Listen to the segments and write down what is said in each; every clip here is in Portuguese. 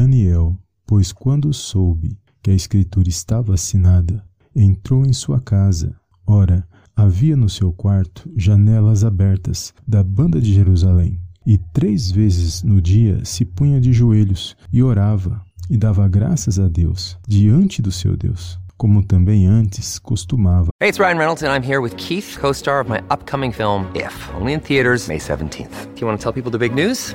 Daniel, pois quando soube que a escritura estava assinada, entrou em sua casa. Ora, havia no seu quarto janelas abertas da banda de Jerusalém, e três vezes no dia se punha de joelhos e orava e dava graças a Deus diante do seu Deus, como também antes costumava. Hey, it's Ryan Reynolds and I'm here with Keith, co-star of my upcoming film If, only in theaters May 17th. Do you want to tell people the big news?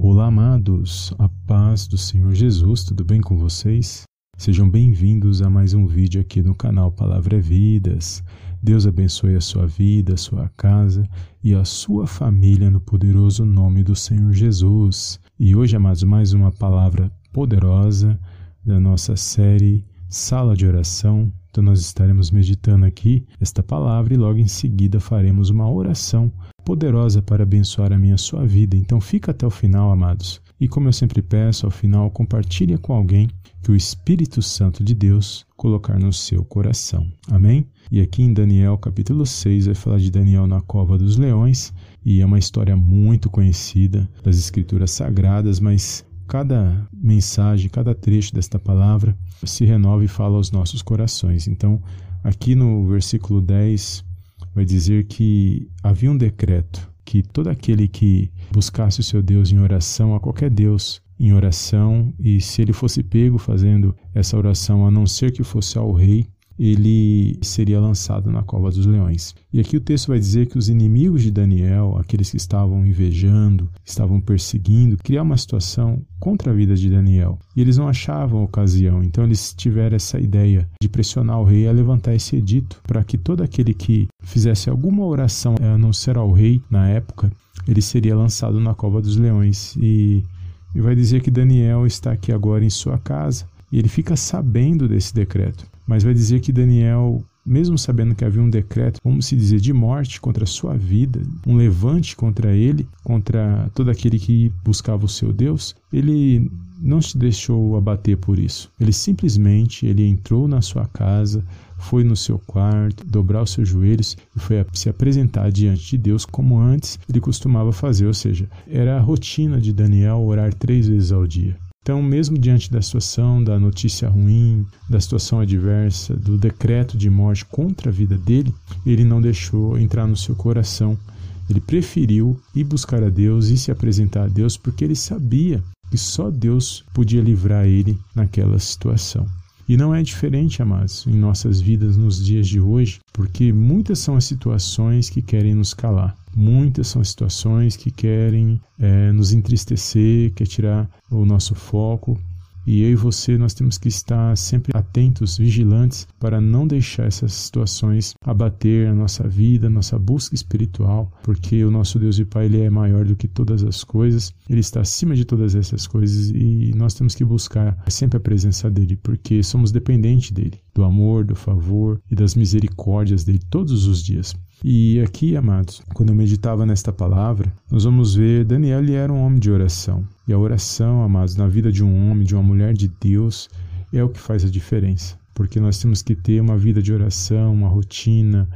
Olá, amados, a paz do Senhor Jesus, tudo bem com vocês? Sejam bem-vindos a mais um vídeo aqui no canal Palavra é Vidas. Deus abençoe a sua vida, a sua casa e a sua família no poderoso nome do Senhor Jesus. E hoje, amados, mais uma palavra poderosa da nossa série Sala de Oração. Então, nós estaremos meditando aqui esta palavra e logo em seguida faremos uma oração poderosa para abençoar a minha sua vida. Então fica até o final, amados. E como eu sempre peço, ao final compartilhe com alguém que o Espírito Santo de Deus colocar no seu coração. Amém? E aqui em Daniel, capítulo 6, vai falar de Daniel na cova dos leões, e é uma história muito conhecida das escrituras sagradas, mas cada mensagem, cada trecho desta palavra se renova e fala aos nossos corações. Então, aqui no versículo 10, vai dizer que havia um decreto que todo aquele que buscasse o seu Deus em oração a qualquer Deus, em oração, e se ele fosse pego fazendo essa oração, a não ser que fosse ao rei, ele seria lançado na cova dos leões. E aqui o texto vai dizer que os inimigos de Daniel, aqueles que estavam invejando, estavam perseguindo, criaram uma situação contra a vida de Daniel. E eles não achavam ocasião, então eles tiveram essa ideia de pressionar o rei a levantar esse edito para que todo aquele que fizesse alguma oração a não ser ao rei na época, ele seria lançado na cova dos leões. E, e vai dizer que Daniel está aqui agora em sua casa e ele fica sabendo desse decreto. Mas vai dizer que Daniel, mesmo sabendo que havia um decreto, vamos se dizer, de morte contra a sua vida, um levante contra ele, contra todo aquele que buscava o seu Deus, ele não se deixou abater por isso. Ele simplesmente ele entrou na sua casa, foi no seu quarto, dobrar os seus joelhos e foi se apresentar diante de Deus como antes ele costumava fazer, ou seja, era a rotina de Daniel orar três vezes ao dia. Então, mesmo diante da situação, da notícia ruim, da situação adversa, do decreto de morte contra a vida dele, ele não deixou entrar no seu coração. Ele preferiu ir buscar a Deus e se apresentar a Deus porque ele sabia que só Deus podia livrar ele naquela situação. E não é diferente, amados, em nossas vidas nos dias de hoje, porque muitas são as situações que querem nos calar. Muitas são situações que querem é, nos entristecer, quer tirar o nosso foco, e eu e você, nós temos que estar sempre atentos, vigilantes, para não deixar essas situações abater a nossa vida, a nossa busca espiritual, porque o nosso Deus e Pai ele é maior do que todas as coisas, ele está acima de todas essas coisas e nós temos que buscar sempre a presença dele, porque somos dependentes dele, do amor, do favor e das misericórdias dele todos os dias. E aqui, amados, quando eu meditava nesta palavra, nós vamos ver Daniel ele era um homem de oração. E a oração, amados, na vida de um homem, de uma mulher de Deus, é o que faz a diferença. Porque nós temos que ter uma vida de oração, uma rotina,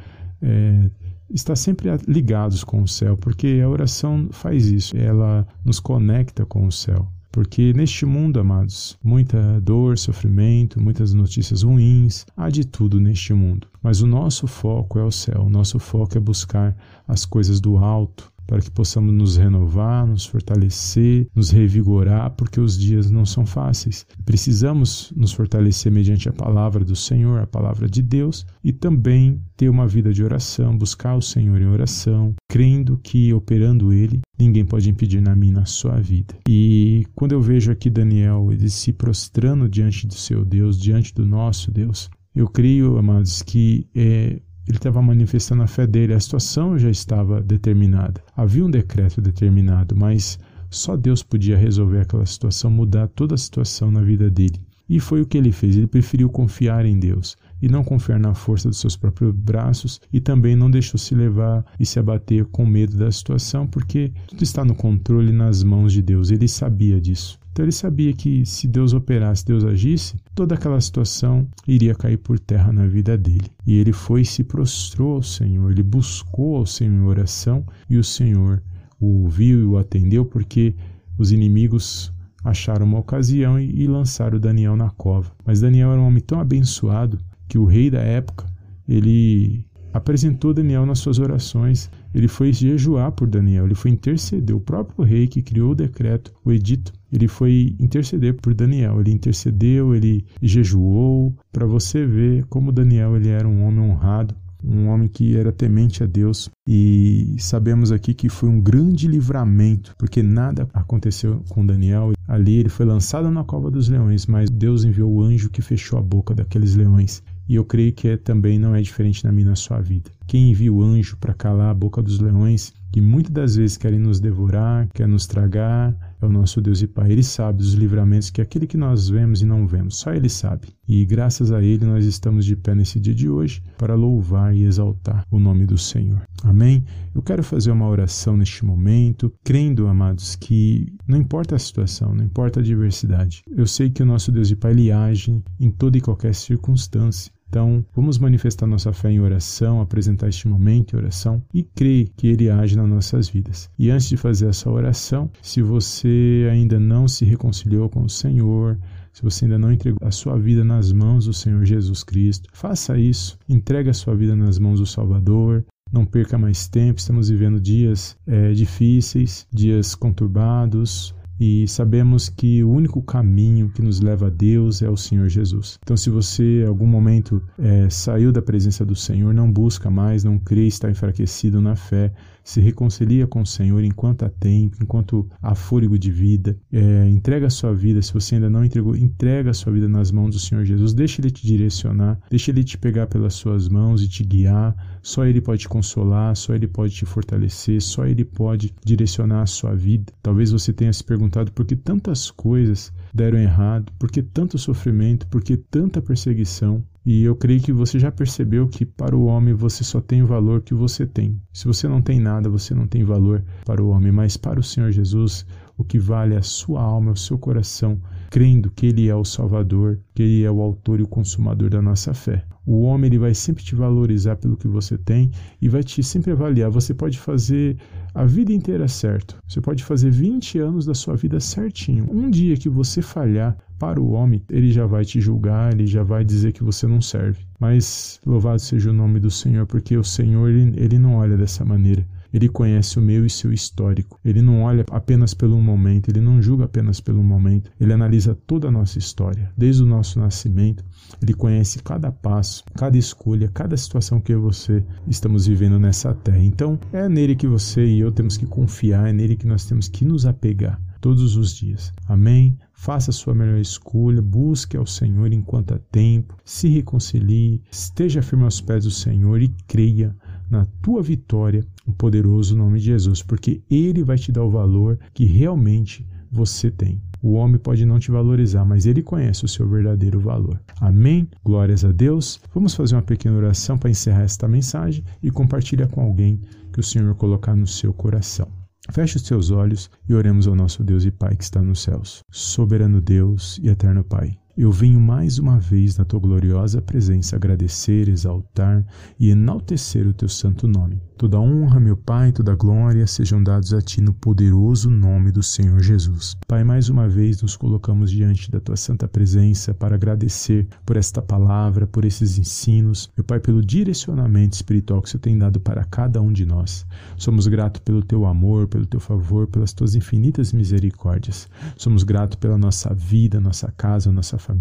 é, estar sempre ligados com o céu, porque a oração faz isso, ela nos conecta com o céu. Porque neste mundo, amados, muita dor, sofrimento, muitas notícias ruins, há de tudo neste mundo. Mas o nosso foco é o céu, o nosso foco é buscar as coisas do alto, para que possamos nos renovar, nos fortalecer, nos revigorar, porque os dias não são fáceis. Precisamos nos fortalecer mediante a palavra do Senhor, a palavra de Deus, e também ter uma vida de oração, buscar o Senhor em oração, crendo que operando Ele, ninguém pode impedir na minha na sua vida. E quando eu vejo aqui Daniel, ele se prostrando diante do seu Deus, diante do nosso Deus, eu creio, amados, que é, ele estava manifestando a fé dele, a situação já estava determinada. Havia um decreto determinado, mas só Deus podia resolver aquela situação, mudar toda a situação na vida dele. E foi o que ele fez, ele preferiu confiar em Deus e não confiar na força dos seus próprios braços e também não deixou se levar e se abater com medo da situação, porque tudo está no controle nas mãos de Deus. Ele sabia disso. Então ele sabia que se Deus operasse, Deus agisse, toda aquela situação iria cair por terra na vida dele. E ele foi e se prostrou ao Senhor, ele buscou ao Senhor em oração e o Senhor o ouviu e o atendeu porque os inimigos acharam uma ocasião e, lançaram Daniel na cova. Mas Daniel era um homem tão abençoado que o rei da época, ele apresentou Daniel nas suas orações. Ele foi jejuar por Daniel, ele foi interceder. O próprio rei que criou o decreto, o edito, ele foi interceder por Daniel. Ele intercedeu, ele jejuou, para você ver como Daniel ele era um homem honrado, um homem que era temente a Deus. E sabemos aqui que foi um grande livramento, porque nada aconteceu com Daniel. Ali ele foi lançado na cova dos leões, mas Deus enviou o anjo que fechou a boca daqueles leões. E eu creio que é, também não é diferente na minha na sua vida. Quem envia o anjo para calar a boca dos leões, que muitas das vezes querem nos devorar, quer nos tragar, é o nosso Deus e Pai. Ele sabe dos livramentos que é aquele que nós vemos e não vemos, só Ele sabe. E graças a Ele nós estamos de pé nesse dia de hoje para louvar e exaltar o nome do Senhor. Amém? Eu quero fazer uma oração neste momento, crendo, amados, que não importa a situação, não importa a adversidade. Eu sei que o nosso Deus e Pai ele age em toda e qualquer circunstância. Então, vamos manifestar nossa fé em oração, apresentar este momento em oração e crer que Ele age nas nossas vidas. E antes de fazer essa oração, se você ainda não se reconciliou com o Senhor, se você ainda não entregou a sua vida nas mãos do Senhor Jesus Cristo, faça isso. Entregue a sua vida nas mãos do Salvador. Não perca mais tempo. Estamos vivendo dias é, difíceis, dias conturbados, e sabemos que o único caminho que nos leva a Deus é o Senhor Jesus. Então, se você em algum momento é, saiu da presença do Senhor, não busca mais, não crê, está enfraquecido na fé, se reconcilia com o Senhor enquanto há tempo, enquanto há fôlego de vida, é, entrega a sua vida, se você ainda não entregou, entrega a sua vida nas mãos do Senhor Jesus, deixa Ele te direcionar, deixa Ele te pegar pelas suas mãos e te guiar, só Ele pode te consolar, só Ele pode te fortalecer, só Ele pode direcionar a sua vida. Talvez você tenha se perguntado por que tantas coisas deram errado, por que tanto sofrimento, por que tanta perseguição. E eu creio que você já percebeu que para o homem você só tem o valor que você tem. Se você não tem nada, você não tem valor para o homem, mas para o Senhor Jesus, o que vale é a sua alma, o seu coração, crendo que Ele é o Salvador, que Ele é o autor e o consumador da nossa fé. O homem ele vai sempre te valorizar pelo que você tem e vai te sempre avaliar. Você pode fazer a vida inteira certo. Você pode fazer 20 anos da sua vida certinho. Um dia que você falhar para o homem, ele já vai te julgar, ele já vai dizer que você não serve. Mas louvado seja o nome do Senhor, porque o Senhor ele, ele não olha dessa maneira. Ele conhece o meu e seu histórico. Ele não olha apenas pelo momento, ele não julga apenas pelo momento. Ele analisa toda a nossa história, desde o nosso nascimento. Ele conhece cada passo, cada escolha, cada situação que e você estamos vivendo nessa terra. Então, é nele que você e eu temos que confiar, é nele que nós temos que nos apegar todos os dias. Amém? Faça a sua melhor escolha, busque ao Senhor enquanto há tempo, se reconcilie, esteja firme aos pés do Senhor e creia na tua vitória, no poderoso nome de Jesus, porque Ele vai te dar o valor que realmente você tem. O homem pode não te valorizar, mas ele conhece o seu verdadeiro valor. Amém? Glórias a Deus. Vamos fazer uma pequena oração para encerrar esta mensagem e compartilhar com alguém que o Senhor colocar no seu coração. Feche os teus olhos e oremos ao nosso Deus e Pai que está nos céus. Soberano Deus e eterno Pai. Eu venho mais uma vez na tua gloriosa presença agradecer, exaltar e enaltecer o teu santo nome. Toda honra, meu Pai, toda glória sejam dados a Ti no poderoso nome do Senhor Jesus. Pai, mais uma vez nos colocamos diante da Tua santa presença para agradecer por esta palavra, por esses ensinos, meu Pai, pelo direcionamento espiritual que o Senhor tem dado para cada um de nós. Somos gratos pelo Teu amor, pelo Teu favor, pelas Tuas infinitas misericórdias. Somos gratos pela nossa vida, nossa casa, nossa família,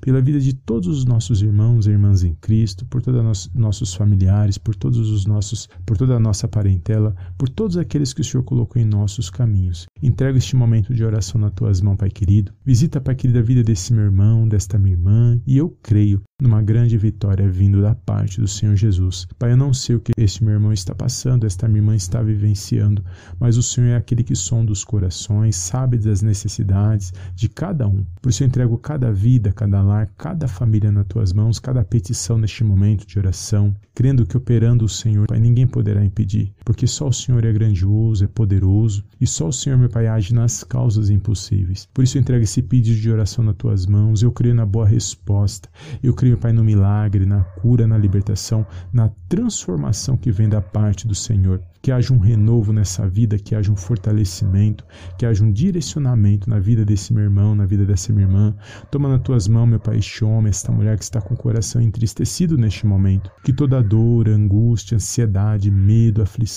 pela vida de todos os nossos irmãos e irmãs em Cristo, por todos os nossos familiares, por todos os nossos por toda a nossa parentela, por todos aqueles que o Senhor colocou em nossos caminhos. Entrego este momento de oração nas tuas mãos, Pai querido. Visita, Pai querido, a vida desse meu irmão, desta minha irmã, e eu creio numa grande vitória vindo da parte do Senhor Jesus. Pai, eu não sei o que este meu irmão está passando, esta minha irmã está vivenciando, mas o Senhor é aquele que sonda os corações, sabe das necessidades de cada um. Por isso eu entrego cada vida, cada lar, cada família nas tuas mãos, cada petição neste momento de oração, crendo que operando o Senhor, Pai, ninguém poderá impedir, porque só o Senhor é grandioso, é poderoso, e só o Senhor, meu Pai, age nas causas impossíveis. Por isso eu entrego esse pedido de oração nas tuas mãos, eu creio na boa resposta, eu creio, Pai, no milagre, na cura, na libertação, na transformação que vem da parte do Senhor. Que haja um renovo nessa vida, que haja um fortalecimento, que haja um direcionamento na vida desse meu irmão, na vida dessa minha irmã. Toma nas tuas mãos, meu Pai, este homem, esta mulher que está com o coração entristecido neste momento. Que toda dor, angústia, ansiedade, medo, aflição,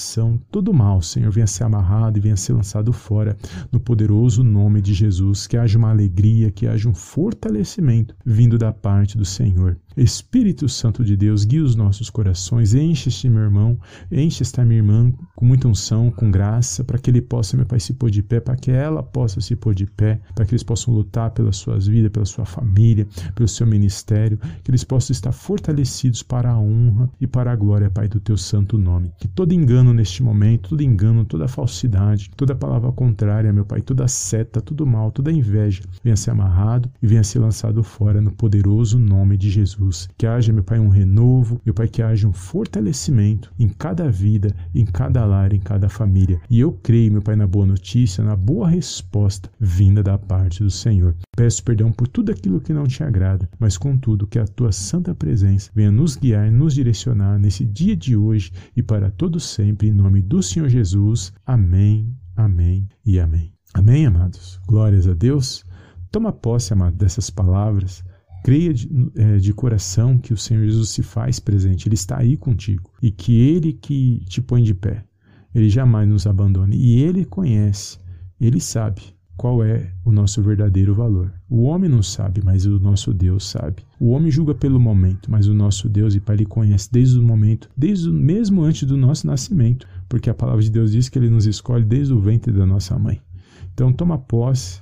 todo mal, Senhor, venha ser amarrado e venha ser lançado fora no poderoso nome de Jesus. Que haja uma alegria, que haja um fortalecimento vindo da parte do Senhor. Espírito Santo de Deus, guia os nossos corações, enche este meu irmão, enche esta minha irmã com muita unção, com graça, para que ele possa, meu Pai, se pôr de pé, para que ela possa se pôr de pé, para que eles possam lutar pelas suas vidas, pela sua família, pelo seu ministério, que eles possam estar fortalecidos para a honra e para a glória, Pai, do teu santo nome. Que todo engano neste momento, todo engano, toda falsidade, toda palavra contrária, meu Pai, toda seta, todo mal, toda inveja, venha ser amarrado e venha ser lançado fora no poderoso nome de. Jesus. Que haja, meu Pai, um renovo, meu Pai, que haja um fortalecimento em cada vida, em cada lar, em cada família. E eu creio, meu Pai, na boa notícia, na boa resposta vinda da parte do Senhor. Peço perdão por tudo aquilo que não te agrada, mas contudo que a tua santa presença venha nos guiar, nos direcionar nesse dia de hoje e para todo sempre, em nome do Senhor Jesus. Amém, amém e amém. Amém, amados. Glórias a Deus. Toma posse, amado, dessas palavras. Creia de, é, de, coração que o Senhor Jesus se faz presente, Ele está aí contigo e que Ele que te põe de pé, Ele jamais nos abandona e Ele conhece, Ele sabe qual é o nosso verdadeiro valor. O homem não sabe, mas o nosso Deus sabe. O homem julga pelo momento, mas o nosso Deus e Pai Ele conhece desde o momento, desde o mesmo antes do nosso nascimento, porque a palavra de Deus diz que Ele nos escolhe desde o ventre da nossa mãe. Então toma posse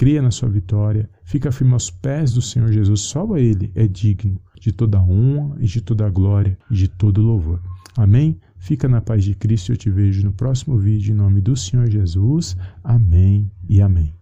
Creia na sua vitória, fica firme aos pés do Senhor Jesus, só Ele é digno de toda honra e de toda glória e de todo louvor. Amém? Fica na paz de Cristo eu te vejo no próximo vídeo em nome do Senhor Jesus. Amém e amém.